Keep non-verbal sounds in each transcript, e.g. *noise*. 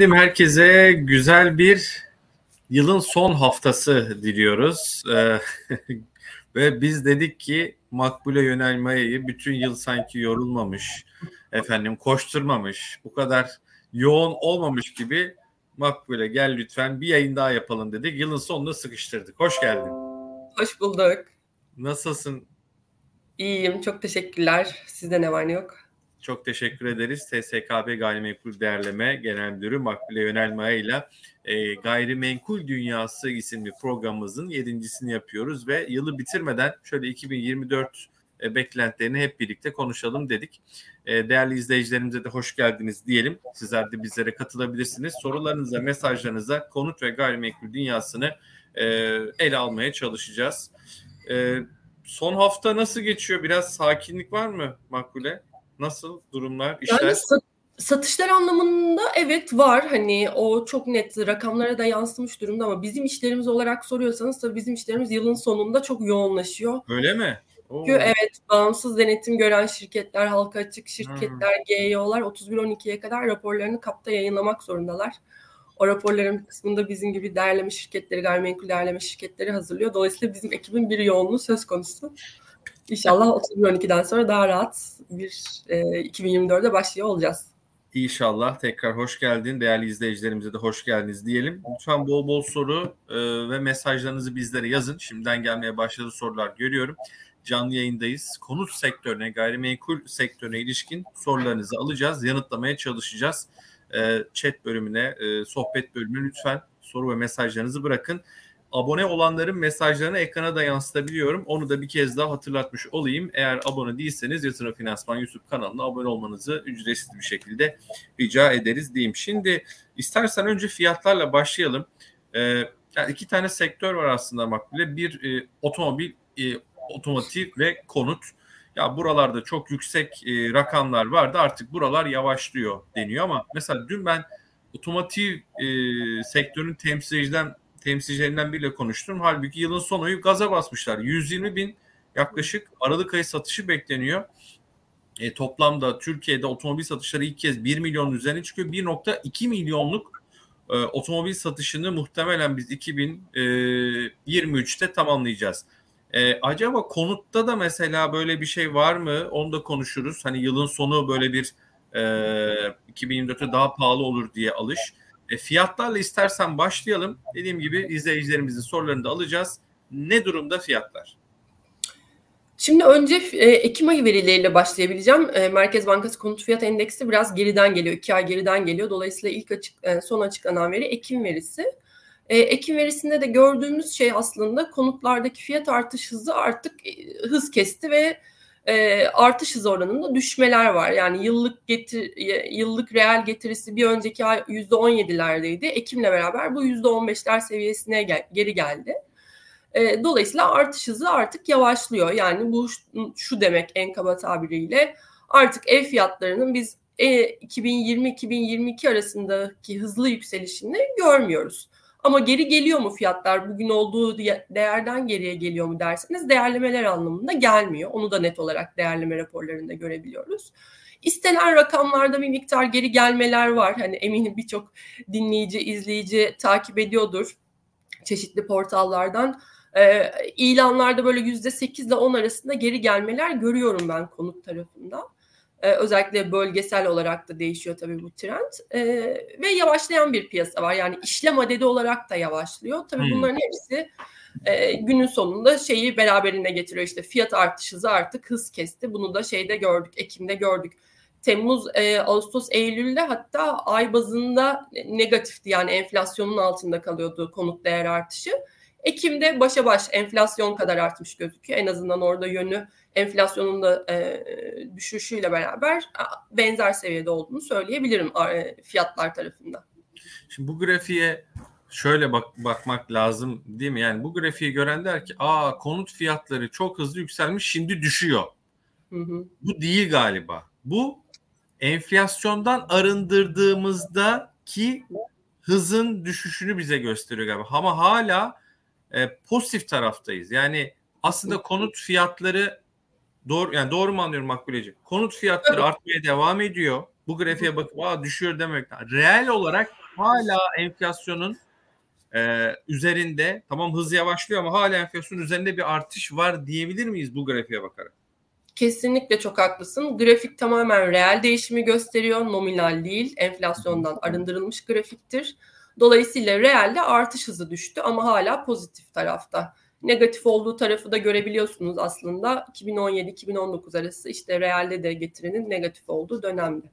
Efendim herkese güzel bir yılın son haftası diliyoruz. Ee, *laughs* ve biz dedik ki makbule yönelmeyi bütün yıl sanki yorulmamış, efendim koşturmamış, bu kadar yoğun olmamış gibi makbule gel lütfen bir yayın daha yapalım dedik. Yılın sonunu sıkıştırdık. Hoş geldin. Hoş bulduk. Nasılsın? İyiyim. Çok teşekkürler. Sizde ne var ne yok? Çok teşekkür ederiz. TSKB Gayrimenkul Değerleme Genel Müdürü Makbule Yönelmaya ile e, Gayrimenkul Dünyası isimli programımızın yedincisini yapıyoruz ve yılı bitirmeden şöyle 2024 e, beklentilerini hep birlikte konuşalım dedik. E, değerli izleyicilerimize de hoş geldiniz diyelim. Sizler de bizlere katılabilirsiniz. Sorularınıza, mesajlarınıza konut ve gayrimenkul dünyasını e, ele almaya çalışacağız. E, son hafta nasıl geçiyor? Biraz sakinlik var mı Makbule? Nasıl durumlar, işler? Yani satışlar anlamında evet var. Hani o çok net rakamlara da yansımış durumda ama bizim işlerimiz olarak soruyorsanız tabii bizim işlerimiz yılın sonunda çok yoğunlaşıyor. Öyle mi? Çünkü evet bağımsız denetim gören şirketler, halka açık şirketler, hmm. GEO'lar 31-12'ye kadar raporlarını kapta yayınlamak zorundalar. O raporların kısmında bizim gibi değerleme şirketleri, gayrimenkul değerleme şirketleri hazırlıyor. Dolayısıyla bizim ekibin bir yoğunluğu söz konusu. İnşallah 31-12'den sonra daha rahat bir e, 2024'de başlıyor olacağız. İnşallah tekrar hoş geldin. Değerli izleyicilerimize de hoş geldiniz diyelim. Lütfen bol bol soru e, ve mesajlarınızı bizlere yazın. Şimdiden gelmeye başladı sorular görüyorum. Canlı yayındayız. Konut sektörüne, gayrimenkul sektörüne ilişkin sorularınızı alacağız. Yanıtlamaya çalışacağız. E, chat bölümüne, e, sohbet bölümüne lütfen soru ve mesajlarınızı bırakın abone olanların mesajlarını ekrana da yansıtabiliyorum. Onu da bir kez daha hatırlatmış olayım. Eğer abone değilseniz Yatırım Finansman YouTube kanalına abone olmanızı ücretsiz bir şekilde rica ederiz diyeyim. Şimdi istersen önce fiyatlarla başlayalım. Ee, yani iki tane sektör var aslında makbule. Bir e, otomobil, e, otomotiv ve konut. Ya buralarda çok yüksek e, rakamlar vardı. Artık buralar yavaşlıyor deniyor ama mesela dün ben otomotiv e, sektörün temsilciden temsilcilerinden biriyle konuştum. Halbuki yılın son ayı gaza basmışlar. 120 bin yaklaşık Aralık ayı satışı bekleniyor. E, toplamda Türkiye'de otomobil satışları ilk kez 1 milyonun üzerine çıkıyor. 1.2 milyonluk e, otomobil satışını muhtemelen biz 2023'te e, tamamlayacağız. E, acaba konutta da mesela böyle bir şey var mı? Onu da konuşuruz. Hani yılın sonu böyle bir e, 2024'te daha pahalı olur diye alış. E, fiyatlarla istersen başlayalım. Dediğim gibi izleyicilerimizin sorularını da alacağız. Ne durumda fiyatlar? Şimdi önce e, Ekim ayı verileriyle başlayabileceğim. E, Merkez Bankası Konut Fiyat Endeksi biraz geriden geliyor. iki ay geriden geliyor. Dolayısıyla ilk açık, e, son açıklanan veri Ekim verisi. E, Ekim verisinde de gördüğümüz şey aslında konutlardaki fiyat artış hızı artık e, hız kesti ve e, artış hızı oranında düşmeler var. Yani yıllık getir yıllık reel getirisi bir önceki ay %17'lerdeydi. Ekim'le beraber bu %15'ler seviyesine gel, geri geldi. E, dolayısıyla artış hızı artık yavaşlıyor. Yani bu şu demek en kaba tabiriyle artık ev fiyatlarının biz e, 2020-2022 arasındaki hızlı yükselişini görmüyoruz. Ama geri geliyor mu fiyatlar bugün olduğu değerden geriye geliyor mu derseniz değerlemeler anlamında gelmiyor. Onu da net olarak değerleme raporlarında görebiliyoruz. İstenen rakamlarda bir miktar geri gelmeler var. Hani eminim birçok dinleyici, izleyici takip ediyordur çeşitli portallardan. Ee, ilanlarda böyle yüzde sekiz ile on arasında geri gelmeler görüyorum ben konut tarafında. Ee, özellikle bölgesel olarak da değişiyor tabii bu trend. Ee, ve yavaşlayan bir piyasa var. Yani işlem adedi olarak da yavaşlıyor. Tabii hmm. bunların hepsi e, günün sonunda şeyi beraberine getiriyor. İşte fiyat artış hızı artık hız kesti. Bunu da şeyde gördük, Ekim'de gördük. Temmuz, e, Ağustos, Eylül'de hatta ay bazında negatifti. Yani enflasyonun altında kalıyordu konut değer artışı. Ekim'de başa baş enflasyon kadar artmış gözüküyor. En azından orada yönü enflasyonun da e, düşüşüyle beraber benzer seviyede olduğunu söyleyebilirim e, fiyatlar tarafında. Şimdi bu grafiğe şöyle bak bakmak lazım değil mi? Yani bu grafiği gören der ki aa konut fiyatları çok hızlı yükselmiş şimdi düşüyor. Hı hı. Bu değil galiba. Bu enflasyondan arındırdığımızda ki hızın düşüşünü bize gösteriyor galiba. Ama hala e, pozitif taraftayız. Yani aslında konut fiyatları doğru yani doğru mu anlıyorum Makbuleciğim? Konut fiyatları evet. artmaya devam ediyor. Bu grafiğe bakıp aa düşüyor demek. Reel olarak hala enflasyonun e, üzerinde tamam hız yavaşlıyor ama hala enflasyonun üzerinde bir artış var diyebilir miyiz bu grafiğe bakarak? Kesinlikle çok haklısın. Grafik tamamen reel değişimi gösteriyor. Nominal değil. Enflasyondan arındırılmış grafiktir. Dolayısıyla realde artış hızı düştü ama hala pozitif tarafta. Negatif olduğu tarafı da görebiliyorsunuz aslında. 2017-2019 arası işte realde de getirinin negatif olduğu dönemde.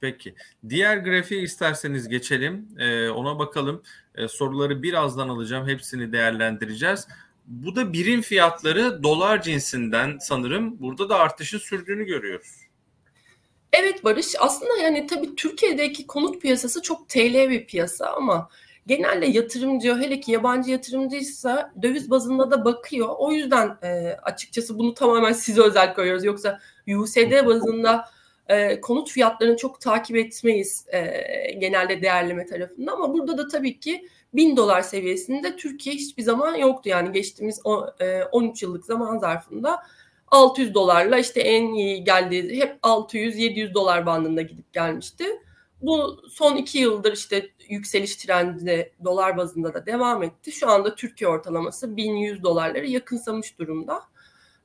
Peki. Diğer grafiğe isterseniz geçelim. Ee, ona bakalım. Ee, soruları birazdan alacağım. Hepsini değerlendireceğiz. Bu da birim fiyatları dolar cinsinden sanırım. Burada da artışın sürdüğünü görüyoruz. Evet Barış aslında yani tabii Türkiye'deki konut piyasası çok TL bir piyasa ama genelde yatırımcı hele ki yabancı yatırımcıysa döviz bazında da bakıyor. O yüzden e, açıkçası bunu tamamen *laughs* size özel koyuyoruz. Yoksa USD bazında e, konut fiyatlarını çok takip etmeyiz e, genelde değerleme tarafında ama burada da tabii ki 1000 dolar seviyesinde Türkiye hiçbir zaman yoktu. Yani geçtiğimiz o, e, 13 yıllık zaman zarfında 600 dolarla işte en iyi geldiği hep 600-700 dolar bandında gidip gelmişti. Bu son iki yıldır işte yükseliş trendi dolar bazında da devam etti. Şu anda Türkiye ortalaması 1100 dolarları yakınsamış durumda.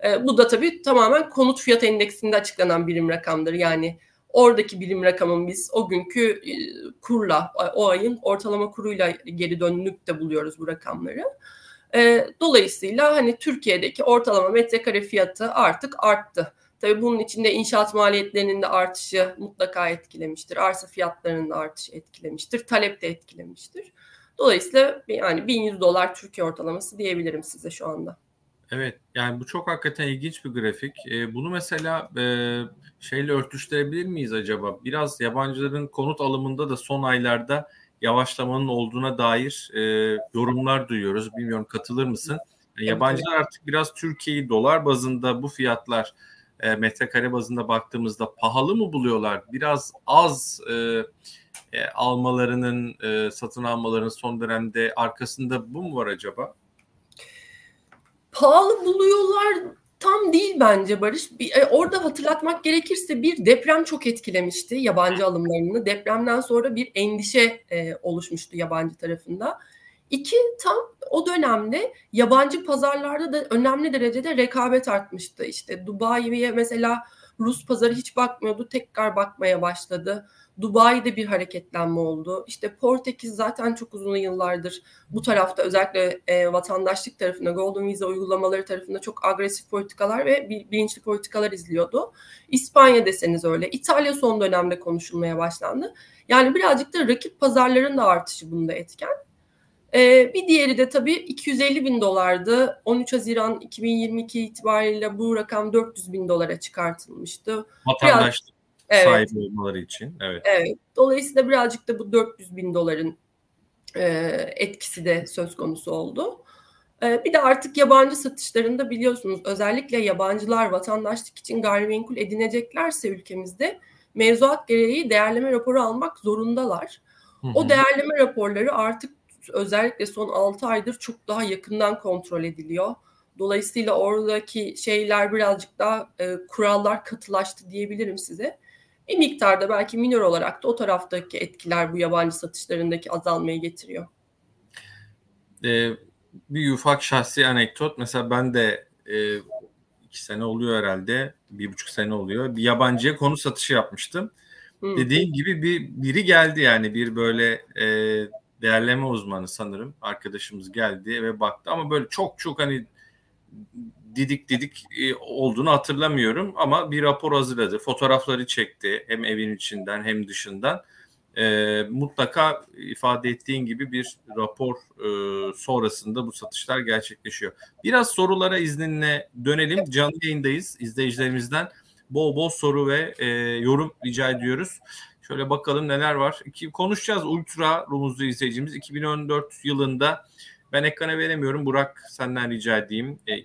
E, bu da tabii tamamen konut fiyat endeksinde açıklanan birim rakamdır. Yani oradaki birim rakamın biz o günkü e, kurla, o ayın ortalama kuruyla geri dönülükte buluyoruz bu rakamları. E, dolayısıyla hani Türkiye'deki ortalama metrekare fiyatı artık arttı. Tabii bunun içinde inşaat maliyetlerinin de artışı mutlaka etkilemiştir. Arsa fiyatlarının da artışı etkilemiştir. Talep de etkilemiştir. Dolayısıyla yani 1100 dolar Türkiye ortalaması diyebilirim size şu anda. Evet yani bu çok hakikaten ilginç bir grafik. Ee, bunu mesela e, şeyle örtüştürebilir miyiz acaba? Biraz yabancıların konut alımında da son aylarda yavaşlamanın olduğuna dair e, yorumlar duyuyoruz. Bilmiyorum katılır mısın? Yani yabancılar artık biraz Türkiye'yi dolar bazında bu fiyatlar e, metrekare bazında baktığımızda pahalı mı buluyorlar? Biraz az e, e, almalarının, e, satın almalarının son dönemde arkasında bu mu var acaba? Pahalı buluyorlar tam değil bence Barış. Bir, e, orada hatırlatmak gerekirse bir deprem çok etkilemişti yabancı alımlarını. Depremden sonra bir endişe e, oluşmuştu yabancı tarafında. İki, tam o dönemde yabancı pazarlarda da önemli derecede rekabet artmıştı. İşte Dubai'ye mesela Rus pazarı hiç bakmıyordu, tekrar bakmaya başladı. Dubai'de bir hareketlenme oldu. İşte Portekiz zaten çok uzun yıllardır bu tarafta özellikle e, vatandaşlık tarafında Golden Visa uygulamaları tarafında çok agresif politikalar ve bilinçli politikalar izliyordu. İspanya deseniz öyle. İtalya son dönemde konuşulmaya başlandı. Yani birazcık da rakip pazarların da artışı bunda etken. Ee, bir diğeri de tabii 250 bin dolardı. 13 Haziran 2022 itibariyle bu rakam 400 bin dolara çıkartılmıştı. Vatandaşlık evet. sahibi olmaları için. Evet. evet. Dolayısıyla birazcık da bu 400 bin doların e, etkisi de söz konusu oldu. E, bir de artık yabancı satışlarında biliyorsunuz özellikle yabancılar vatandaşlık için gayrimenkul edineceklerse ülkemizde mevzuat gereği değerleme raporu almak zorundalar. Hı hı. O değerleme raporları artık özellikle son 6 aydır çok daha yakından kontrol ediliyor. Dolayısıyla oradaki şeyler birazcık daha e, kurallar katılaştı diyebilirim size. Bir miktarda belki minor olarak da o taraftaki etkiler bu yabancı satışlarındaki azalmayı getiriyor. Ee, bir ufak şahsi anekdot. Mesela ben de e, iki sene oluyor herhalde. Bir buçuk sene oluyor. Bir yabancıya konu satışı yapmıştım. Hı. Dediğin gibi bir biri geldi yani bir böyle e, değerleme uzmanı sanırım arkadaşımız geldi ve baktı ama böyle çok çok hani didik didik e, olduğunu hatırlamıyorum ama bir rapor hazırladı. Fotoğrafları çekti hem evin içinden hem dışından. E, mutlaka ifade ettiğin gibi bir rapor e, sonrasında bu satışlar gerçekleşiyor. Biraz sorulara izninle dönelim. Canlı yayındayız. İzleyicilerimizden bol bol soru ve e, yorum rica ediyoruz. Şöyle bakalım neler var. İki, konuşacağız Ultra Rumuzlu izleyicimiz. 2014 yılında ben ekrana veremiyorum. Burak senden rica edeyim. E,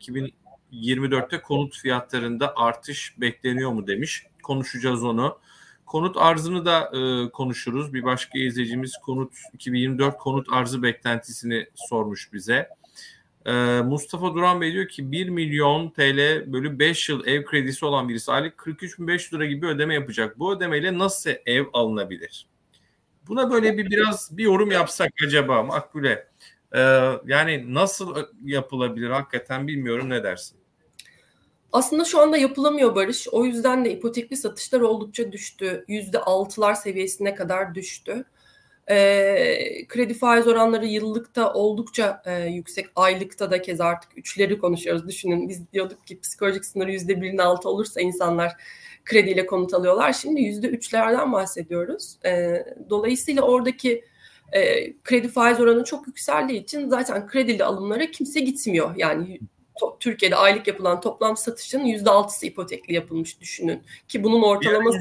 2024'te konut fiyatlarında artış bekleniyor mu demiş. Konuşacağız onu. Konut arzını da e, konuşuruz. Bir başka izleyicimiz konut 2024 konut arzı beklentisini sormuş bize. E, Mustafa Duran Bey diyor ki 1 milyon TL bölü 5 yıl ev kredisi olan birisi aylık 43.500 lira gibi ödeme yapacak. Bu ödemeyle nasıl ev alınabilir? Buna böyle bir biraz bir yorum yapsak acaba Makbule? E, yani nasıl yapılabilir hakikaten bilmiyorum ne dersin? Aslında şu anda yapılamıyor Barış. O yüzden de ipotekli satışlar oldukça düştü. Yüzde altılar seviyesine kadar düştü. E, kredi faiz oranları yıllıkta oldukça e, yüksek. Aylıkta da kez artık üçleri konuşuyoruz. Düşünün biz diyorduk ki psikolojik sınırı yüzde birin altı olursa insanlar krediyle konut alıyorlar. Şimdi yüzde üçlerden bahsediyoruz. E, dolayısıyla oradaki e, kredi faiz oranı çok yükseldiği için zaten kredili alımlara kimse gitmiyor. Yani to, Türkiye'de aylık yapılan toplam satışın yüzde altısı ipotekli yapılmış düşünün. Ki bunun ortalaması...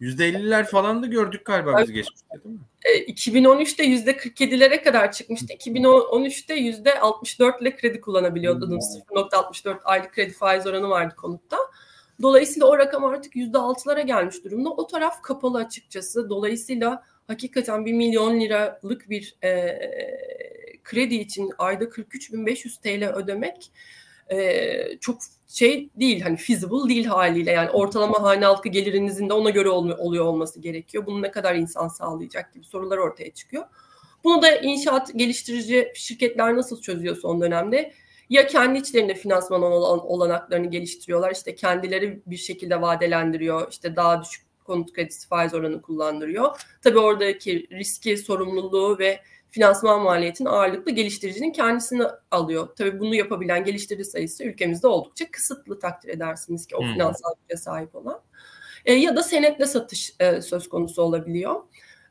Yüzde elliler falan da gördük galiba biz geçmişte değil mi? E, 2013'te yüzde 47'lere kadar çıkmıştı. 2013'te yüzde 64 ile kredi kullanabiliyordunuz. Hmm. 0.64 aylık kredi faiz oranı vardı konutta. Dolayısıyla o rakam artık yüzde altılara gelmiş durumda. O taraf kapalı açıkçası. Dolayısıyla hakikaten bir milyon liralık bir e, kredi için ayda 43.500 TL ödemek e, çok şey değil hani feasible değil haliyle yani ortalama hane halkı gelirinizin de ona göre ol, oluyor olması gerekiyor. Bunu ne kadar insan sağlayacak gibi sorular ortaya çıkıyor. Bunu da inşaat geliştirici şirketler nasıl çözüyor son dönemde? Ya kendi içlerinde finansman olan, olanaklarını geliştiriyorlar işte kendileri bir şekilde vadelendiriyor işte daha düşük konut kredisi faiz oranı kullandırıyor. Tabii oradaki riski, sorumluluğu ve finansman maliyetini ağırlıklı geliştiricinin kendisini alıyor. Tabii bunu yapabilen geliştirici sayısı ülkemizde oldukça kısıtlı takdir edersiniz ki o hmm. finansal güce sahip olan. E, ya da senetle satış e, söz konusu olabiliyor.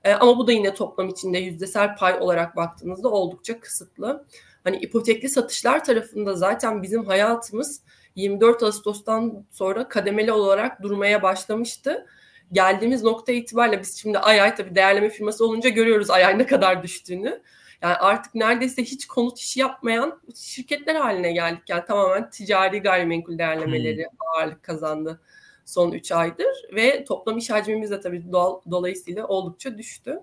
E, ama bu da yine toplam içinde yüzdesel pay olarak baktığınızda oldukça kısıtlı. Hani ipotekli satışlar tarafında zaten bizim hayatımız 24 Ağustos'tan sonra kademeli olarak durmaya başlamıştı geldiğimiz nokta itibariyle biz şimdi ay ay tabii değerleme firması olunca görüyoruz ay ay ne kadar düştüğünü. Yani artık neredeyse hiç konut işi yapmayan şirketler haline geldik. Yani tamamen ticari gayrimenkul değerlemeleri hmm. ağırlık kazandı son 3 aydır ve toplam iş hacmimiz de tabii doğal, dolayısıyla oldukça düştü.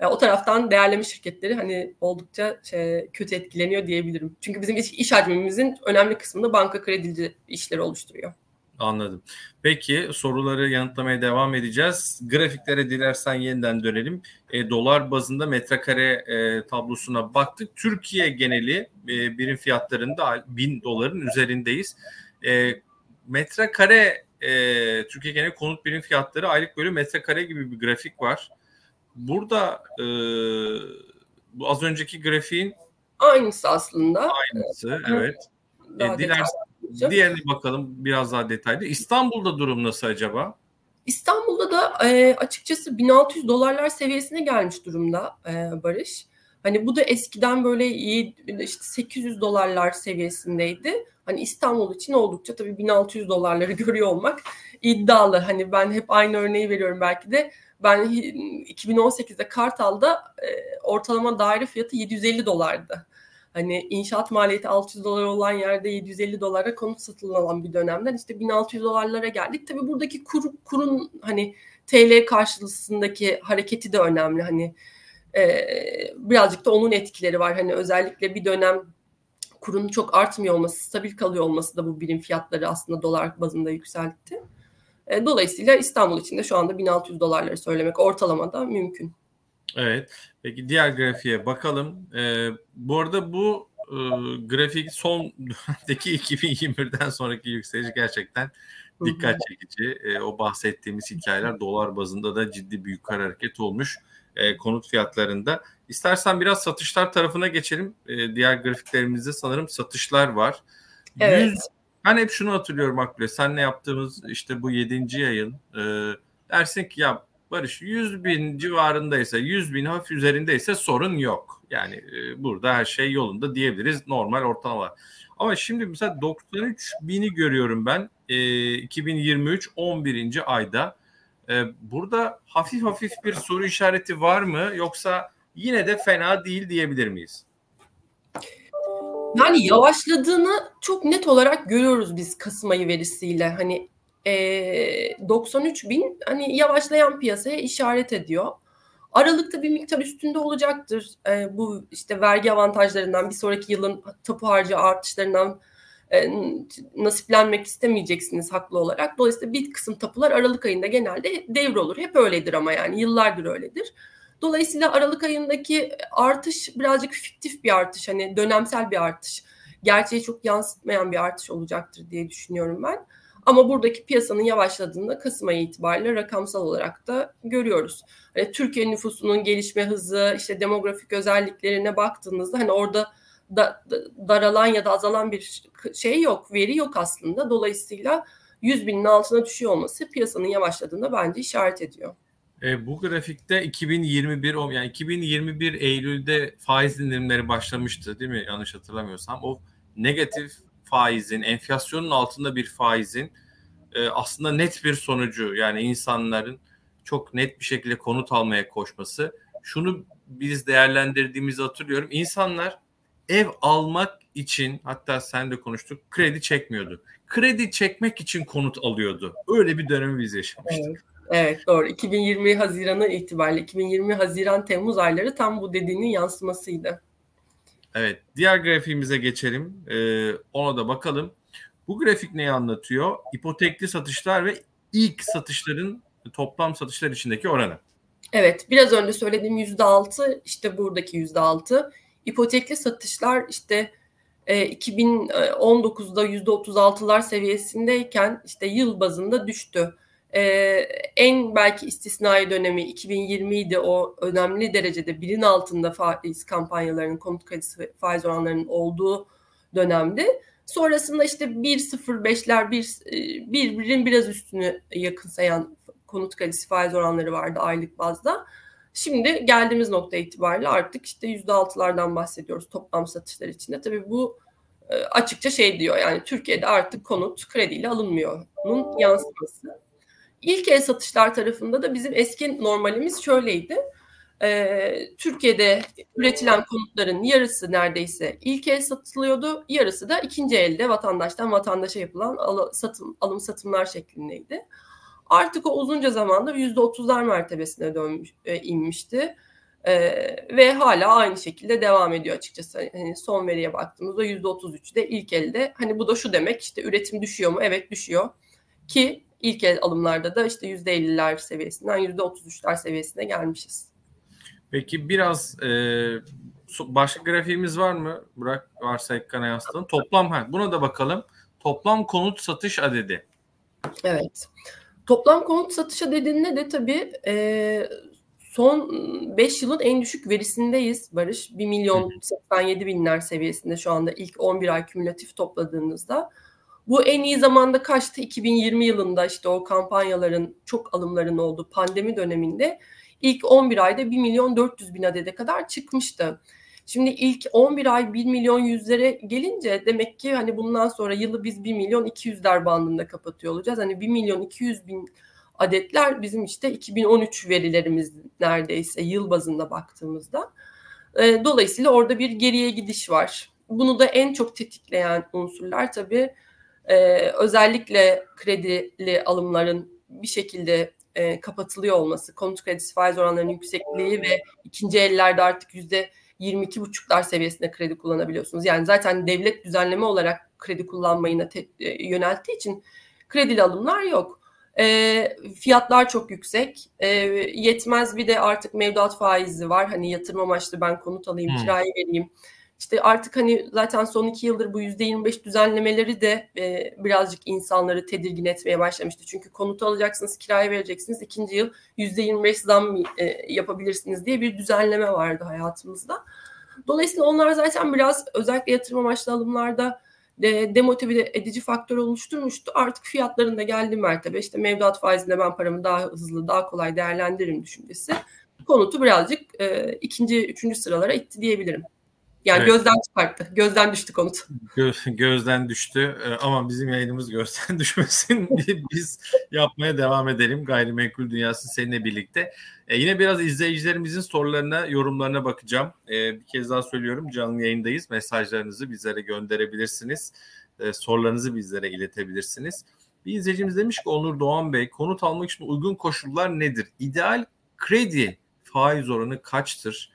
Yani o taraftan değerleme şirketleri hani oldukça şey, kötü etkileniyor diyebilirim. Çünkü bizim iş, iş hacmimizin önemli kısmını banka kredici işleri oluşturuyor. Anladım. Peki soruları yanıtlamaya devam edeceğiz. Grafiklere dilersen yeniden dönelim. E, dolar bazında metrekare e, tablosuna baktık. Türkiye geneli e, birim fiyatlarında 1000 doların üzerindeyiz. E, metrekare e, Türkiye geneli konut birim fiyatları aylık bölü metrekare gibi bir grafik var. Burada e, bu az önceki grafiğin aynısı aslında. Aynısı evet. E, dilersen Diğerine bakalım biraz daha detaylı. İstanbul'da durum nasıl acaba? İstanbul'da da e, açıkçası 1600 dolarlar seviyesine gelmiş durumda e, Barış. Hani bu da eskiden böyle iyi işte 800 dolarlar seviyesindeydi. Hani İstanbul için oldukça tabii 1600 dolarları *laughs* görüyor olmak iddialı. Hani ben hep aynı örneği veriyorum belki de. Ben 2018'de Kartal'da e, ortalama daire fiyatı 750 dolardı. Hani inşaat maliyeti 600 dolar olan yerde 750 dolara konut satılan bir dönemden işte 1600 dolarlara geldik. Tabii buradaki kur, kurun hani TL karşılığındaki hareketi de önemli. Hani e, birazcık da onun etkileri var. Hani özellikle bir dönem kurun çok artmıyor olması, stabil kalıyor olması da bu birim fiyatları aslında dolar bazında yükseltti. E, dolayısıyla İstanbul için de şu anda 1600 dolarları söylemek ortalamada mümkün. Evet. Peki diğer grafiğe bakalım. Ee, bu arada bu e, grafik son *laughs* dönemdeki 2021'den sonraki yükseliş gerçekten dikkat çekici. E, o bahsettiğimiz hikayeler dolar bazında da ciddi bir yukarı hareket olmuş e, konut fiyatlarında. İstersen biraz satışlar tarafına geçelim. E, diğer grafiklerimizde sanırım satışlar var. Evet. 100, ben hep şunu hatırlıyorum Akbile. Senle yaptığımız işte bu 7. yayın e, dersin ki ya Barış 100 bin civarındaysa 100 bin hafif üzerindeyse sorun yok. Yani e, burada her şey yolunda diyebiliriz normal ortalama. Ama şimdi mesela 93 bini görüyorum ben e, 2023 11. ayda. E, burada hafif hafif bir soru işareti var mı yoksa yine de fena değil diyebilir miyiz? Yani yavaşladığını çok net olarak görüyoruz biz Kasım ayı verisiyle. Hani e, 93 bin hani yavaşlayan piyasaya işaret ediyor. Aralıkta bir miktar üstünde olacaktır. E, bu işte vergi avantajlarından bir sonraki yılın tapu harcı artışlarından e, nasiplenmek istemeyeceksiniz haklı olarak. Dolayısıyla bir kısım tapular Aralık ayında genelde devrolur. Hep öyledir ama yani yıllardır öyledir. Dolayısıyla Aralık ayındaki artış birazcık fiktif bir artış. Hani dönemsel bir artış. Gerçeği çok yansıtmayan bir artış olacaktır diye düşünüyorum ben. Ama buradaki piyasanın yavaşladığında Kasım ayı itibariyle rakamsal olarak da görüyoruz. Hani Türkiye nüfusunun gelişme hızı, işte demografik özelliklerine baktığınızda hani orada da, da, daralan ya da azalan bir şey yok, veri yok aslında. Dolayısıyla 100 binin altına düşüyor olması piyasanın yavaşladığında bence işaret ediyor. E, bu grafikte 2021 yani 2021 Eylül'de faiz indirimleri başlamıştı değil mi? Yanlış hatırlamıyorsam. O negatif faizin, enflasyonun altında bir faizin e, aslında net bir sonucu. Yani insanların çok net bir şekilde konut almaya koşması. Şunu biz değerlendirdiğimizi hatırlıyorum. İnsanlar ev almak için hatta sen de konuştuk kredi çekmiyordu. Kredi çekmek için konut alıyordu. Öyle bir dönemi biz yaşamıştık. Evet. Evet doğru. 2020 Haziran'ı itibariyle 2020 Haziran Temmuz ayları tam bu dediğinin yansımasıydı. Evet. Diğer grafiğimize geçelim. Ee, ona da bakalım. Bu grafik neyi anlatıyor? İpotekli satışlar ve ilk satışların toplam satışlar içindeki oranı. Evet. Biraz önce söylediğim %6 işte buradaki %6. İpotekli satışlar işte 2019'da e, %36'lar seviyesindeyken işte yıl bazında düştü. Ee, en belki istisnai dönemi 2020 idi o önemli derecede birin altında faiz kampanyalarının konut kredisi faiz oranlarının olduğu dönemdi. Sonrasında işte 1.05'ler bir, e, bir birin biraz üstünü yakınsayan konut kredisi faiz oranları vardı aylık bazda. Şimdi geldiğimiz nokta itibariyle artık işte %6'lardan bahsediyoruz toplam satışlar içinde. Tabii bu e, açıkça şey diyor yani Türkiye'de artık konut krediyle alınmıyor'nun yansıması. İlk el satışlar tarafında da bizim eski normalimiz şöyleydi. Ee, Türkiye'de üretilen konutların yarısı neredeyse ilk el satılıyordu, yarısı da ikinci elde vatandaştan vatandaşa yapılan satım, alım satımlar şeklindeydi. Artık o uzunca yüzde otuzlar mertebesine dönmüş, e, inmişti. Ee, ve hala aynı şekilde devam ediyor açıkçası. Hani son veriye baktığımızda yüzde otuz üçte ilk elde. Hani bu da şu demek işte üretim düşüyor mu? Evet düşüyor. Ki ilk alımlarda da işte yüzde 50'ler seviyesinden yüzde 33'ler seviyesine gelmişiz. Peki biraz e, başka grafiğimiz var mı? Burak varsa ekrana yansıtalım. Toplam ha, buna da bakalım. Toplam konut satış adedi. Evet. Toplam konut satış adedinde de tabii e, son 5 yılın en düşük verisindeyiz Barış. 1 milyon 87 binler seviyesinde şu anda ilk 11 ay kümülatif topladığınızda. Bu en iyi zamanda kaçtı? 2020 yılında işte o kampanyaların çok alımların olduğu pandemi döneminde ilk 11 ayda 1 milyon 400 bin adede kadar çıkmıştı. Şimdi ilk 11 ay 1 milyon yüzlere gelince demek ki hani bundan sonra yılı biz 1 milyon 200'ler bandında kapatıyor olacağız. Hani 1 milyon 200 bin adetler bizim işte 2013 verilerimiz neredeyse yıl bazında baktığımızda. Dolayısıyla orada bir geriye gidiş var. Bunu da en çok tetikleyen unsurlar tabii e, özellikle kredili alımların bir şekilde e, kapatılıyor olması, konut kredisi faiz oranlarının yüksekliği ve ikinci ellerde artık yüzde 22 buçuklar seviyesinde kredi kullanabiliyorsunuz. Yani zaten devlet düzenleme olarak kredi kullanmayına te- e, yönelttiği için kredili alımlar yok. E, fiyatlar çok yüksek. E, yetmez bir de artık mevduat faizi var. Hani yatırım amaçlı ben konut alayım, hmm. kiraya vereyim işte artık hani zaten son iki yıldır bu yüzde 25 düzenlemeleri de e, birazcık insanları tedirgin etmeye başlamıştı. Çünkü konut alacaksınız, kiraya vereceksiniz. ikinci yıl yüzde 25 zam e, yapabilirsiniz diye bir düzenleme vardı hayatımızda. Dolayısıyla onlar zaten biraz özellikle yatırım amaçlı alımlarda de, demotive edici faktör oluşturmuştu. Artık fiyatlarında geldiği mertebe işte mevduat faizinde ben paramı daha hızlı, daha kolay değerlendiririm düşüncesi konutu birazcık e, ikinci, üçüncü sıralara itti diyebilirim. Yani evet. gözden çıkarttı. Gözden düştü konut. Göz, gözden düştü ee, ama bizim yayınımız gözden *laughs* düşmesin. Biz yapmaya devam edelim. Gayrimenkul Dünyası seninle birlikte. Ee, yine biraz izleyicilerimizin sorularına, yorumlarına bakacağım. Ee, bir kez daha söylüyorum canlı yayındayız. Mesajlarınızı bizlere gönderebilirsiniz. Ee, sorularınızı bizlere iletebilirsiniz. Bir izleyicimiz demiş ki Onur Doğan Bey konut almak için uygun koşullar nedir? İdeal kredi faiz oranı kaçtır?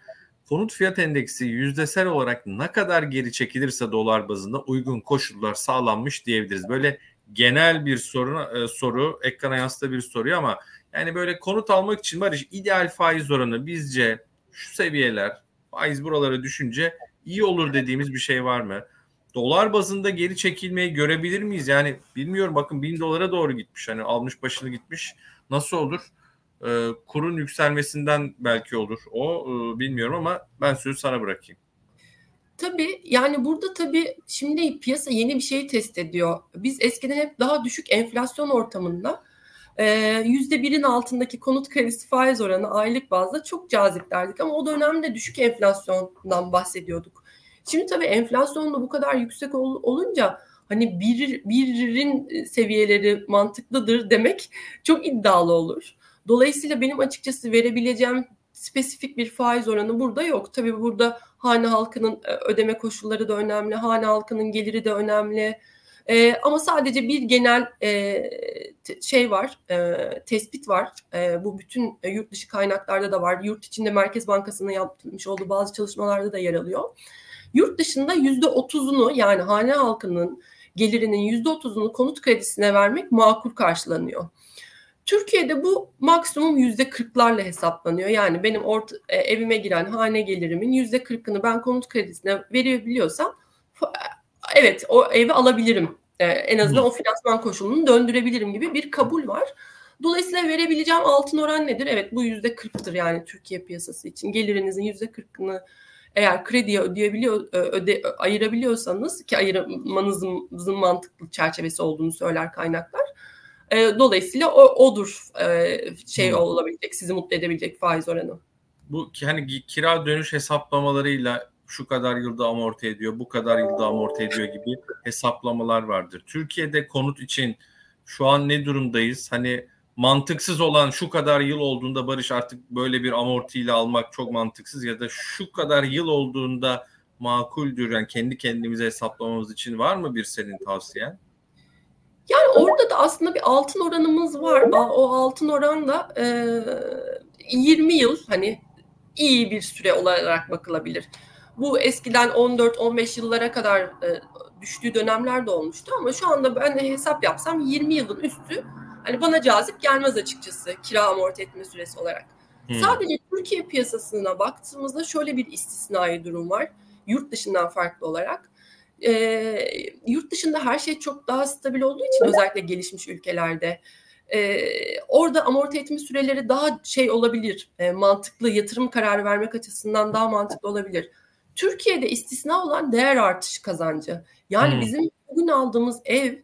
Konut fiyat endeksi yüzdesel olarak ne kadar geri çekilirse dolar bazında uygun koşullar sağlanmış diyebiliriz. Böyle genel bir soru, e, soru ekrana yansıda bir soruyor ama yani böyle konut almak için Barış ideal faiz oranı bizce şu seviyeler faiz buralara düşünce iyi olur dediğimiz bir şey var mı? Dolar bazında geri çekilmeyi görebilir miyiz? Yani bilmiyorum bakın bin dolara doğru gitmiş. Hani almış başını gitmiş. Nasıl olur? Ee, kurun yükselmesinden belki olur. O e, bilmiyorum ama ben sözü sana bırakayım. Tabii yani burada tabii şimdi piyasa yeni bir şeyi test ediyor. Biz eskiden hep daha düşük enflasyon ortamında yüzde birin altındaki konut kredisi faiz oranı aylık bazda çok cazip derdik ama o dönemde düşük enflasyondan bahsediyorduk. Şimdi tabii enflasyon da bu kadar yüksek ol, olunca hani bir, birin seviyeleri mantıklıdır demek çok iddialı olur. Dolayısıyla benim açıkçası verebileceğim spesifik bir faiz oranı burada yok. Tabii burada hane halkının ödeme koşulları da önemli, hane halkının geliri de önemli. E, ama sadece bir genel e, şey var, e, tespit var. E, bu bütün e, yurt dışı kaynaklarda da var. Yurt içinde Merkez Bankası'nın yapmış olduğu bazı çalışmalarda da yer alıyor. Yurt dışında yüzde otuzunu yani hane halkının gelirinin yüzde otuzunu konut kredisine vermek makul karşılanıyor. Türkiye'de bu maksimum yüzde kırklarla hesaplanıyor. Yani benim orta, e, evime giren hane gelirimin yüzde kırkını ben konut kredisine verebiliyorsam evet o evi alabilirim. Ee, en azından o finansman koşulunu döndürebilirim gibi bir kabul var. Dolayısıyla verebileceğim altın oran nedir? Evet bu yüzde kırktır yani Türkiye piyasası için. Gelirinizin yüzde kırkını eğer krediye ödeyebiliyor, öde, ayırabiliyorsanız ki ayırmanızın mantıklı çerçevesi olduğunu söyler kaynaklar. E, dolayısıyla o, odur e, şey hmm. olabilecek, sizi mutlu edebilecek faiz oranı. Bu hani kira dönüş hesaplamalarıyla şu kadar yılda amorti ediyor, bu kadar yılda amorti ediyor gibi hesaplamalar vardır. Türkiye'de konut için şu an ne durumdayız? Hani mantıksız olan şu kadar yıl olduğunda Barış artık böyle bir amortiyle almak çok mantıksız ya da şu kadar yıl olduğunda makuldür. Yani kendi kendimize hesaplamamız için var mı bir senin tavsiyen? Yani orada da aslında bir altın oranımız var. O altın oran da e, 20 yıl hani iyi bir süre olarak bakılabilir. Bu eskiden 14-15 yıllara kadar e, düştüğü dönemler de olmuştu ama şu anda ben de hesap yapsam 20 yılın üstü hani bana cazip gelmez açıkçası kira amorti etme süresi olarak. Hmm. Sadece Türkiye piyasasına baktığımızda şöyle bir istisnai durum var. Yurt dışından farklı olarak. E, yurt dışında her şey çok daha stabil olduğu için özellikle gelişmiş ülkelerde e, orada amorti etme süreleri daha şey olabilir, e, mantıklı yatırım kararı vermek açısından daha mantıklı olabilir. Türkiye'de istisna olan değer artışı kazancı. Yani hmm. bizim bugün aldığımız ev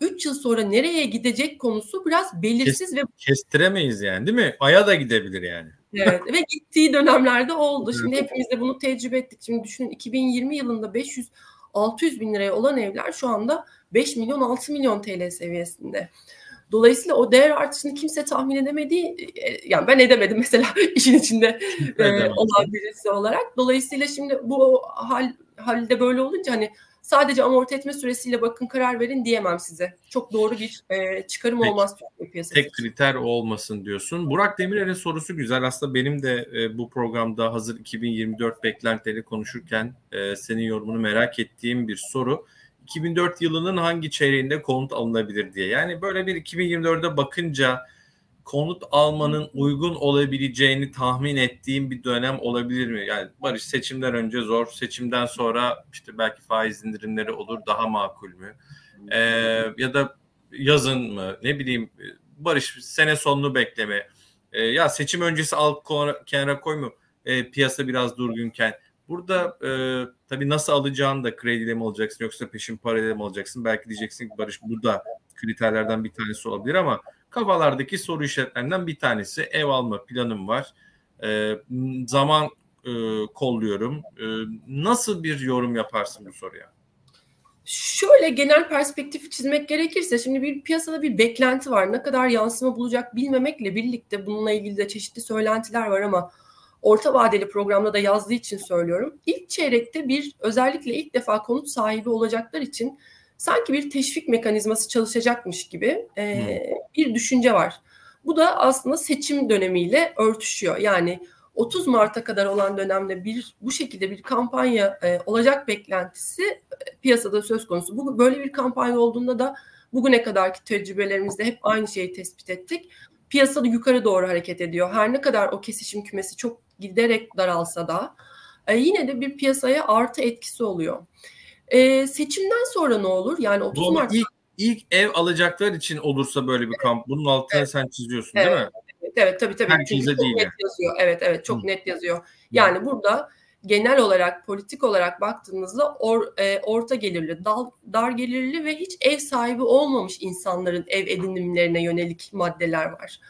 3 yıl sonra nereye gidecek konusu biraz belirsiz Kes, ve kestiremeyiz yani değil mi? Aya da gidebilir yani. Evet ve gittiği dönemlerde oldu. Şimdi hepimiz de bunu tecrübe ettik. Şimdi düşünün 2020 yılında 500 600 bin liraya olan evler şu anda 5 milyon 6 milyon TL seviyesinde. Dolayısıyla o değer artışını kimse tahmin edemedi. E, yani ben edemedim *laughs* mesela işin içinde e, olan birisi olarak. Dolayısıyla şimdi bu hal halde böyle olunca hani sadece amorti etme süresiyle bakın karar verin diyemem size. Çok doğru bir e, çıkarım Peki, olmaz Türkiye piyasası. Tek kriter olmasın diyorsun. Burak Demirel'in sorusu güzel. Aslında benim de e, bu programda hazır 2024 beklentileri konuşurken e, senin yorumunu merak ettiğim bir soru. 2004 yılının hangi çeyreğinde konut alınabilir diye. Yani böyle bir 2024'e bakınca konut almanın uygun olabileceğini tahmin ettiğim bir dönem olabilir mi? Yani Barış seçimden önce zor, seçimden sonra işte belki faiz indirimleri olur daha makul mü? Ee, ya da yazın mı? Ne bileyim Barış sene sonunu bekleme. Ee, ya seçim öncesi al kenara koy mu? Ee, piyasa biraz durgunken. Burada e, tabii nasıl alacağını da krediyle mi alacaksın yoksa peşin parayla mı alacaksın? Belki diyeceksin ki Barış bu da kriterlerden bir tanesi olabilir ama kafalardaki soru işaretlerinden bir tanesi ev alma planım var. E, zaman e, kolluyorum. E, nasıl bir yorum yaparsın bu soruya? Şöyle genel perspektifi çizmek gerekirse şimdi bir piyasada bir beklenti var. Ne kadar yansıma bulacak bilmemekle birlikte bununla ilgili de çeşitli söylentiler var ama orta vadeli programda da yazdığı için söylüyorum. İlk çeyrekte bir özellikle ilk defa konut sahibi olacaklar için sanki bir teşvik mekanizması çalışacakmış gibi e, bir düşünce var. Bu da aslında seçim dönemiyle örtüşüyor. Yani 30 Mart'a kadar olan dönemde bir bu şekilde bir kampanya e, olacak beklentisi e, piyasada söz konusu. Bu böyle bir kampanya olduğunda da bugüne kadarki tecrübelerimizde hep aynı şeyi tespit ettik. Piyasada yukarı doğru hareket ediyor. Her ne kadar o kesişim kümesi çok giderek daralsa da e, yine de bir piyasaya artı etkisi oluyor. E, seçimden sonra ne olur? Yani 30 Mart ilk, ilk ev alacaklar için olursa böyle bir kamp. Bunun altına evet. sen çiziyorsun evet. değil mi? Evet, evet tabii tabii. Herkese Çünkü çok değil net yazıyor. Evet evet çok Hı. net yazıyor. Yani burada genel olarak politik olarak baktığınızda or, e, orta gelirli, dal, dar gelirli ve hiç ev sahibi olmamış insanların ev edinimlerine yönelik maddeler var.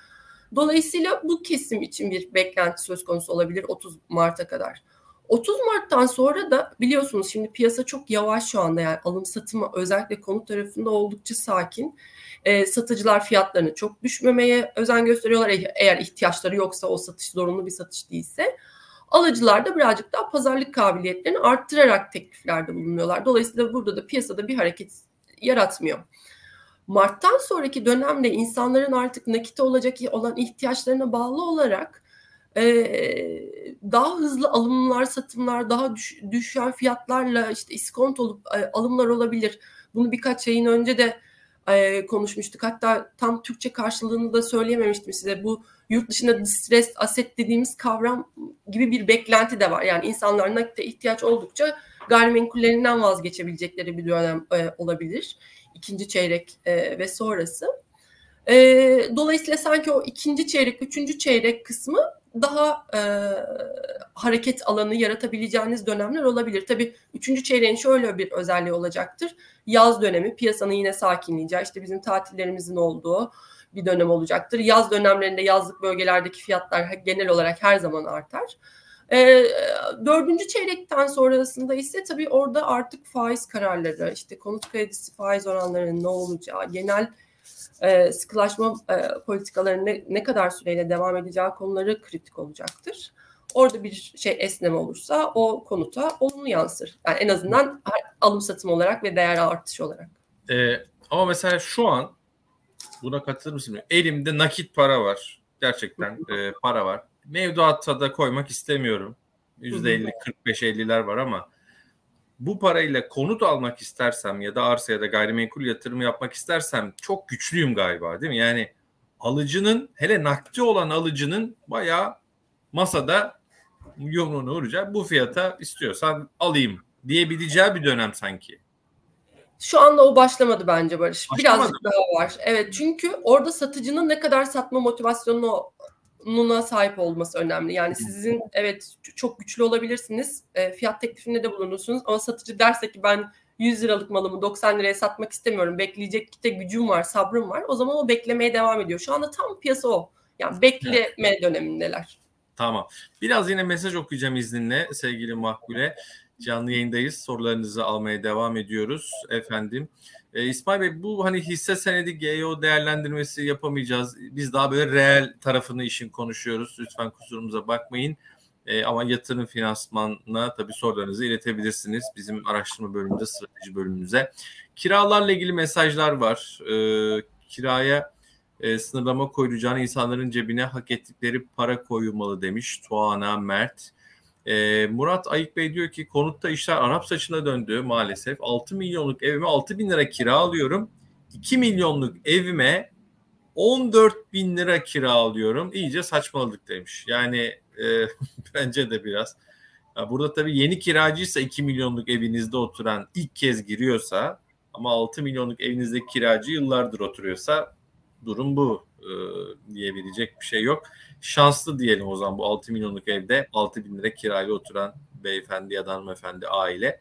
Dolayısıyla bu kesim için bir beklenti söz konusu olabilir 30 Mart'a kadar. 30 Mart'tan sonra da biliyorsunuz şimdi piyasa çok yavaş şu anda yani alım satımı özellikle konut tarafında oldukça sakin. E, satıcılar fiyatlarını çok düşmemeye özen gösteriyorlar eğer ihtiyaçları yoksa o satış zorunlu bir satış değilse. Alıcılar da birazcık daha pazarlık kabiliyetlerini arttırarak tekliflerde bulunuyorlar. Dolayısıyla burada da piyasada bir hareket yaratmıyor. Mart'tan sonraki dönemde insanların artık nakite olacak olan ihtiyaçlarına bağlı olarak e, daha hızlı alımlar, satımlar, daha düş, düşen fiyatlarla işte iskont olup e, alımlar olabilir. Bunu birkaç yayın önce de e, konuşmuştuk. Hatta tam Türkçe karşılığını da söyleyememiştim size. Bu yurt dışında distress asset dediğimiz kavram gibi bir beklenti de var. Yani insanlar nakite ihtiyaç oldukça gayrimenkullerinden vazgeçebilecekleri bir dönem e, olabilir. İkinci çeyrek e, ve sonrası. E, dolayısıyla sanki o ikinci çeyrek, üçüncü çeyrek kısmı daha e, hareket alanı yaratabileceğiniz dönemler olabilir. Tabii üçüncü çeyreğin şöyle bir özelliği olacaktır. Yaz dönemi piyasanın yine sakinleyeceği, işte bizim tatillerimizin olduğu bir dönem olacaktır. Yaz dönemlerinde yazlık bölgelerdeki fiyatlar genel olarak her zaman artar. E, dördüncü çeyrekten sonrasında ise tabii orada artık faiz kararları, işte konut kredisi faiz oranlarının ne olacağı, genel e, sıkılaşma e, politikalarının ne, ne kadar süreyle devam edeceği konuları kritik olacaktır. Orada bir şey esneme olursa o konuta olumlu yansır. Yani en azından alım satım olarak ve değer artışı olarak. E, ama mesela şu an buna katılır mısın? Elimde nakit para var. Gerçekten e, para var. Mevduatta da koymak istemiyorum. %50, 45-50'ler var ama bu parayla konut almak istersem ya da arsa ya da gayrimenkul yatırımı yapmak istersem çok güçlüyüm galiba değil mi? Yani alıcının hele nakdi olan alıcının bayağı masada yumruğunu vuracak bu fiyata istiyorsan alayım diyebileceği bir dönem sanki. Şu anda o başlamadı bence Barış. Başlamadı. Birazcık daha var. Evet çünkü orada satıcının ne kadar satma motivasyonunu nuna sahip olması önemli. Yani sizin evet çok güçlü olabilirsiniz. E, fiyat teklifinde de bulunursunuz ama satıcı derse ki ben 100 liralık malımı 90 liraya satmak istemiyorum. Bekleyecek de gücüm var, sabrım var. O zaman o beklemeye devam ediyor. Şu anda tam piyasa o. Yani bekleme evet. dönemindeler. Tamam. Biraz yine mesaj okuyacağım izninle sevgili Makbule. Canlı yayındayız. Sorularınızı almaya devam ediyoruz efendim. E, İsmail Bey bu hani hisse senedi GEO değerlendirmesi yapamayacağız. Biz daha böyle reel tarafını işin konuşuyoruz. Lütfen kusurumuza bakmayın. E, ama yatırım finansmanına tabii sorularınızı iletebilirsiniz. Bizim araştırma bölümünde, strateji bölümümüze. Kiralarla ilgili mesajlar var. E, kiraya e, sınırlama koyulacağını insanların cebine hak ettikleri para koyulmalı demiş Tuana Mert. E, Murat Ayık Bey diyor ki konutta işler Arap saçına döndü maalesef. 6 milyonluk evime 6 bin lira kira alıyorum. 2 milyonluk evime 14 bin lira kira alıyorum. İyice saçmaladık demiş. Yani e, *laughs* bence de biraz. Ya burada tabii yeni kiracıysa 2 milyonluk evinizde oturan ilk kez giriyorsa ama 6 milyonluk evinizdeki kiracı yıllardır oturuyorsa durum bu e, diyebilecek bir şey yok. Şanslı diyelim o zaman bu 6 milyonluk evde 6 bin lira kirayla oturan beyefendi ya da hanımefendi aile.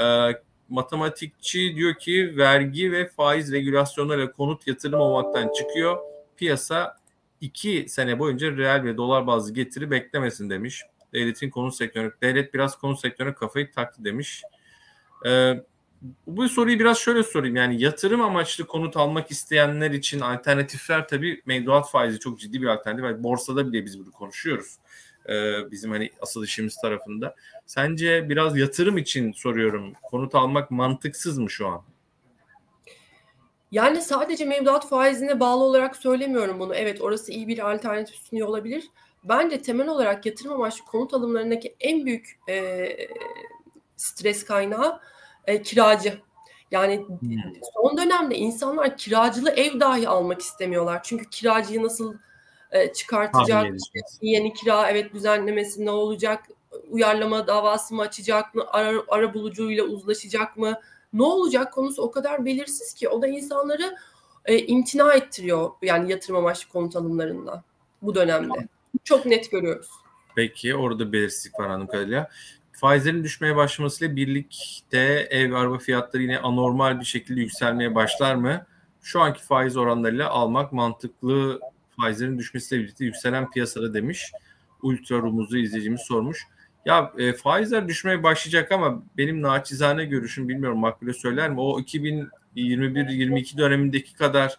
E, matematikçi diyor ki vergi ve faiz regülasyonlarıyla konut yatırım olmaktan çıkıyor. Piyasa 2 sene boyunca reel ve dolar bazlı getiri beklemesin demiş. Devletin konut sektörü, devlet biraz konut sektörüne kafayı taktı demiş. Ee, bu soruyu biraz şöyle sorayım. Yani yatırım amaçlı konut almak isteyenler için alternatifler tabii mevduat faizi çok ciddi bir alternatif. borsada bile biz bunu konuşuyoruz. Ee, bizim hani asıl işimiz tarafında. Sence biraz yatırım için soruyorum. Konut almak mantıksız mı şu an? Yani sadece mevduat faizine bağlı olarak söylemiyorum bunu. Evet orası iyi bir alternatif sunuyor olabilir. Bence temel olarak yatırım amaçlı konut alımlarındaki en büyük e, stres kaynağı e, kiracı. Yani hmm. son dönemde insanlar kiracılı ev dahi almak istemiyorlar. Çünkü kiracıyı nasıl e, çıkartacak, yeni kira evet düzenlemesi ne olacak, uyarlama davası mı açacak mı, ara, ara bulucuyla uzlaşacak mı, ne olacak konusu o kadar belirsiz ki o da insanları e, imtina ettiriyor yani yatırım amaçlı konut alımlarında bu dönemde. Çok net görüyoruz. Peki orada belirsizlik var anladığım kadarıyla. Faizlerin düşmeye başlamasıyla birlikte ev araba fiyatları yine anormal bir şekilde yükselmeye başlar mı? Şu anki faiz oranlarıyla almak mantıklı faizlerin düşmesiyle birlikte yükselen piyasada demiş. Ultra Rumuz'u izleyicimiz sormuş. Ya e, faizler düşmeye başlayacak ama benim naçizane görüşüm bilmiyorum Makbule söyler mi? O 2021-22 dönemindeki kadar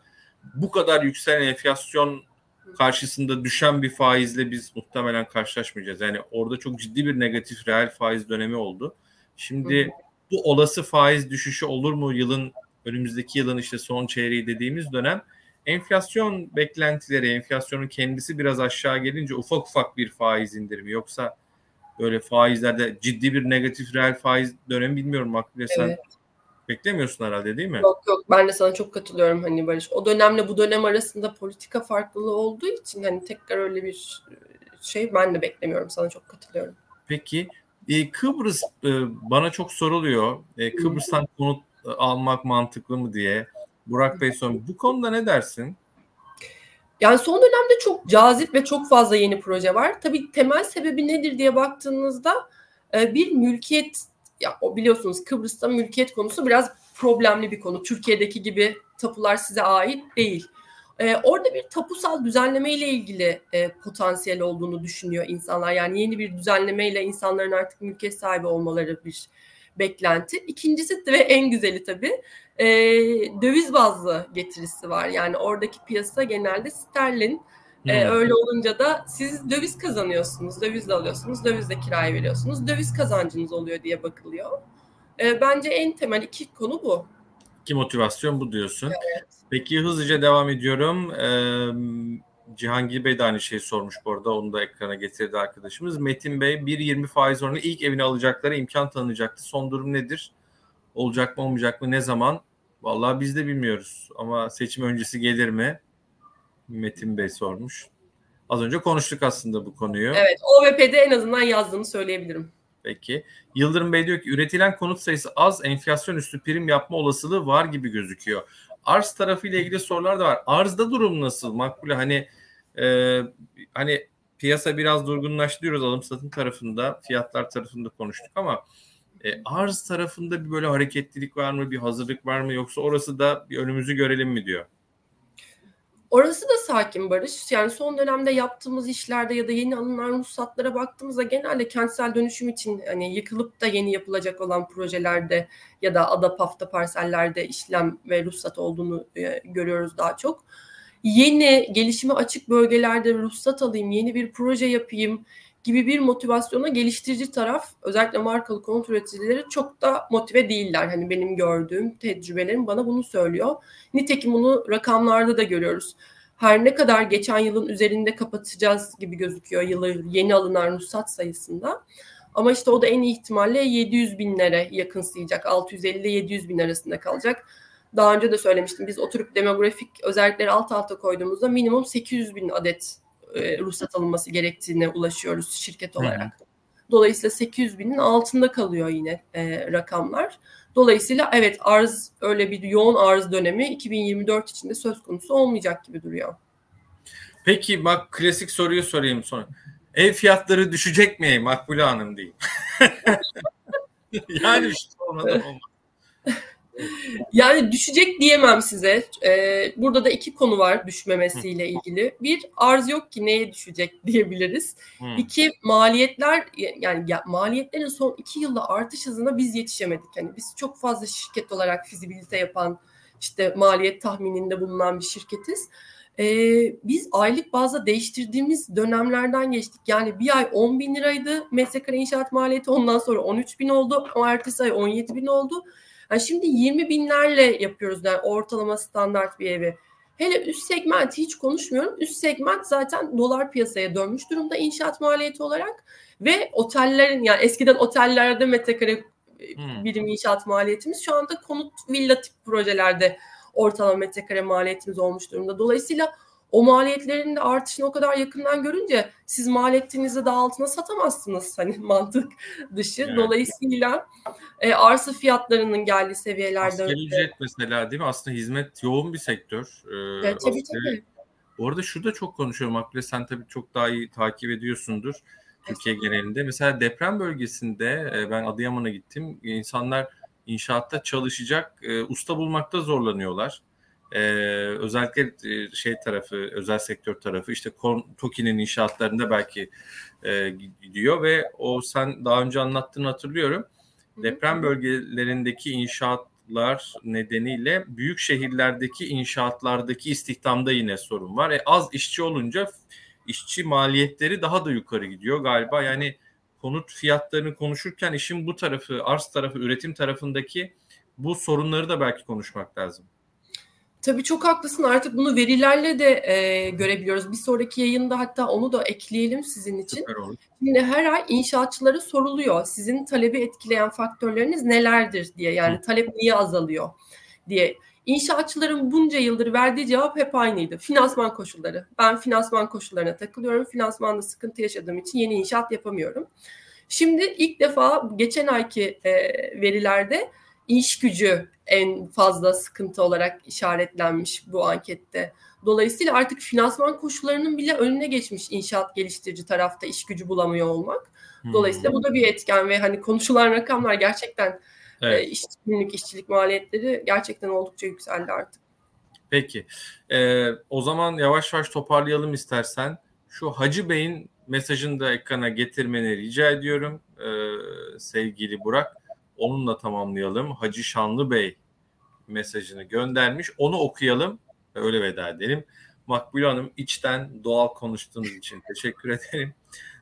bu kadar yükselen enflasyon karşısında düşen bir faizle biz muhtemelen karşılaşmayacağız. Yani orada çok ciddi bir negatif reel faiz dönemi oldu. Şimdi bu olası faiz düşüşü olur mu yılın önümüzdeki yılın işte son çeyreği dediğimiz dönem enflasyon beklentileri, enflasyonun kendisi biraz aşağı gelince ufak ufak bir faiz indirimi yoksa böyle faizlerde ciddi bir negatif reel faiz dönemi bilmiyorum Makbule sen evet. Beklemiyorsun herhalde değil mi? Yok yok ben de sana çok katılıyorum hani Barış. O dönemle bu dönem arasında politika farklılığı olduğu için hani tekrar öyle bir şey ben de beklemiyorum sana çok katılıyorum. Peki e, Kıbrıs e, bana çok soruluyor. E, Kıbrıs'tan konut e, almak mantıklı mı diye. Burak Bey son bu konuda ne dersin? Yani son dönemde çok cazip ve çok fazla yeni proje var. Tabii temel sebebi nedir diye baktığınızda e, bir mülkiyet ya biliyorsunuz Kıbrıs'ta mülkiyet konusu biraz problemli bir konu. Türkiye'deki gibi tapular size ait değil. Ee, orada bir tapusal düzenleme ile ilgili e, potansiyel olduğunu düşünüyor insanlar. Yani yeni bir düzenleme ile insanların artık mülkiyet sahibi olmaları bir beklenti. İkincisi ve en güzeli tabii e, döviz bazlı getirisi var. Yani oradaki piyasa genelde sterlin. E, öyle olunca da siz döviz kazanıyorsunuz, dövizle alıyorsunuz, dövizle kiraya veriyorsunuz, döviz kazancınız oluyor diye bakılıyor. E, bence en temel iki konu bu. İki motivasyon bu diyorsun. Evet. Peki hızlıca devam ediyorum. Ee, Cihangir Bey de aynı şeyi sormuş bu arada. Onu da ekrana getirdi arkadaşımız. Metin Bey 1.20 faiz oranı ilk evini alacaklara imkan tanınacaktı. Son durum nedir? Olacak mı olmayacak mı ne zaman? Vallahi biz de bilmiyoruz. Ama seçim öncesi gelir mi? Metin Bey sormuş. Az önce konuştuk aslında bu konuyu. Evet OVP'de en azından yazdığını söyleyebilirim. Peki. Yıldırım Bey diyor ki üretilen konut sayısı az enflasyon üstü prim yapma olasılığı var gibi gözüküyor. Arz tarafı ile ilgili sorular da var. Arzda durum nasıl? Makbule hani e, hani piyasa biraz durgunlaştı diyoruz alım satım tarafında, fiyatlar tarafında konuştuk ama e, arz tarafında bir böyle hareketlilik var mı, bir hazırlık var mı yoksa orası da bir önümüzü görelim mi diyor? Orası da sakin Barış. Yani son dönemde yaptığımız işlerde ya da yeni alınan ruhsatlara baktığımızda genelde kentsel dönüşüm için hani yıkılıp da yeni yapılacak olan projelerde ya da adapafta parsellerde işlem ve ruhsat olduğunu e, görüyoruz daha çok. Yeni gelişime açık bölgelerde ruhsat alayım, yeni bir proje yapayım, gibi bir motivasyona geliştirici taraf özellikle markalı konut üreticileri çok da motive değiller. Hani benim gördüğüm tecrübelerim bana bunu söylüyor. Nitekim bunu rakamlarda da görüyoruz. Her ne kadar geçen yılın üzerinde kapatacağız gibi gözüküyor yılı yeni alınan ruhsat sayısında. Ama işte o da en ihtimalle 700 binlere yakınsayacak. 650 ile 700 bin arasında kalacak. Daha önce de söylemiştim. Biz oturup demografik özellikleri alt alta koyduğumuzda minimum 800 bin adet e, ruhsat alınması gerektiğine ulaşıyoruz şirket olarak. Dolayısıyla 800 binin altında kalıyor yine e, rakamlar. Dolayısıyla evet arz öyle bir yoğun arz dönemi 2024 içinde söz konusu olmayacak gibi duruyor. Peki bak klasik soruyu sorayım sonra. Ev fiyatları düşecek mi Makbule Hanım diyeyim. *laughs* yani işte olmadan olmaz. Yani düşecek diyemem size. Ee, burada da iki konu var düşmemesiyle ilgili. Bir, arz yok ki neye düşecek *laughs* diyebiliriz. Hı. İki, maliyetler yani ya, maliyetlerin son iki yılda artış hızına biz yetişemedik. Yani biz çok fazla şirket olarak fizibilite yapan, işte maliyet tahmininde bulunan bir şirketiz. Ee, biz aylık bazda değiştirdiğimiz dönemlerden geçtik. Yani bir ay 10 bin liraydı metrekare inşaat maliyeti ondan sonra 13 bin oldu. O ertesi ay 17 bin oldu. Yani şimdi 20 binlerle yapıyoruz yani ortalama standart bir evi. Hele üst segment hiç konuşmuyorum. Üst segment zaten dolar piyasaya dönmüş durumda inşaat maliyeti olarak ve otellerin yani eskiden otellerde metrekare hmm. birim inşaat maliyetimiz şu anda konut villa tip projelerde ortalama metrekare maliyetimiz olmuş durumda. Dolayısıyla o maliyetlerin de artışını o kadar yakından görünce siz mal ettiğinizde daha altına satamazsınız hani *laughs* mantık dışı. Evet. Dolayısıyla e, arsa fiyatlarının geldiği seviyelerde. Asgari ücret mesela değil mi? Aslında hizmet yoğun bir sektör. Ee, evet, tabii tabii. Bu arada şurada çok konuşuyorum Akle sen tabii çok daha iyi takip ediyorsundur. Türkiye genelinde. Mesela deprem bölgesinde e, ben Adıyaman'a gittim. İnsanlar inşaatta çalışacak e, usta bulmakta zorlanıyorlar. Ee, özellikle e, şey tarafı, özel sektör tarafı işte TOKİ'nin inşaatlarında belki e, gidiyor ve o sen daha önce anlattığını hatırlıyorum. Deprem bölgelerindeki inşaatlar nedeniyle büyük şehirlerdeki inşaatlardaki istihdamda yine sorun var. E, az işçi olunca işçi maliyetleri daha da yukarı gidiyor galiba. Yani konut fiyatlarını konuşurken işin bu tarafı, arz tarafı, üretim tarafındaki bu sorunları da belki konuşmak lazım. Tabii çok haklısın artık bunu verilerle de e, görebiliyoruz. Bir sonraki yayında hatta onu da ekleyelim sizin için. Şimdi her ay inşaatçılara soruluyor. Sizin talebi etkileyen faktörleriniz nelerdir diye. Yani talep niye azalıyor diye. İnşaatçıların bunca yıldır verdiği cevap hep aynıydı. Finansman koşulları. Ben finansman koşullarına takılıyorum. Finansmanda sıkıntı yaşadığım için yeni inşaat yapamıyorum. Şimdi ilk defa geçen ayki e, verilerde iş gücü en fazla sıkıntı olarak işaretlenmiş bu ankette. Dolayısıyla artık finansman koşullarının bile önüne geçmiş inşaat geliştirici tarafta iş gücü bulamıyor olmak. Hmm. Dolayısıyla bu da bir etken ve hani konuşulan rakamlar gerçekten e, evet. e, işçilik, işçilik maliyetleri gerçekten oldukça yükseldi artık. Peki. Ee, o zaman yavaş yavaş toparlayalım istersen. Şu Hacı Bey'in mesajını da ekrana getirmeni rica ediyorum ee, sevgili Burak onunla tamamlayalım. Hacı Şanlı Bey mesajını göndermiş. Onu okuyalım ve öyle veda edelim. Makbule Hanım içten doğal konuştuğunuz için teşekkür ederim.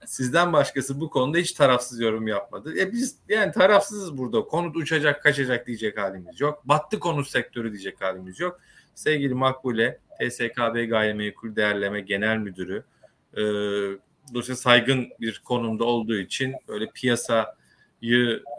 Sizden başkası bu konuda hiç tarafsız yorum yapmadı. E biz yani tarafsızız burada. Konut uçacak, kaçacak diyecek halimiz yok. Battı konut sektörü diyecek halimiz yok. Sevgili Makbule, TSKB Gayrimenkul Değerleme Genel Müdürü. E, dolayısıyla saygın bir konumda olduğu için böyle piyasa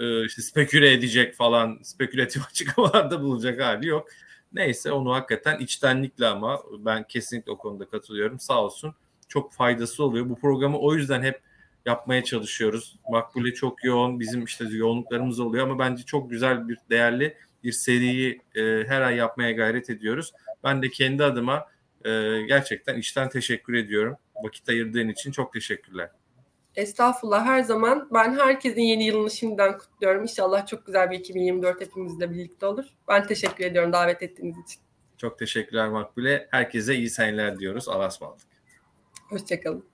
e, işte speküle edecek falan spekülatif *laughs* açıklamalarda bulacak hali yok. Neyse onu hakikaten içtenlikle ama ben kesinlikle o konuda katılıyorum. Sağ olsun çok faydası oluyor. Bu programı o yüzden hep yapmaya çalışıyoruz. Makbule çok yoğun, bizim işte yoğunluklarımız oluyor ama bence çok güzel bir değerli bir seriyi e, her ay yapmaya gayret ediyoruz. Ben de kendi adıma e, gerçekten içten teşekkür ediyorum. Vakit ayırdığın için çok teşekkürler. Estağfurullah her zaman. Ben herkesin yeni yılını şimdiden kutluyorum. İnşallah çok güzel bir 2024 hepimizle birlikte olur. Ben teşekkür ediyorum davet ettiğiniz için. Çok teşekkürler Makbule. Herkese iyi seneler diyoruz. Allah'a ısmarladık. Hoşçakalın.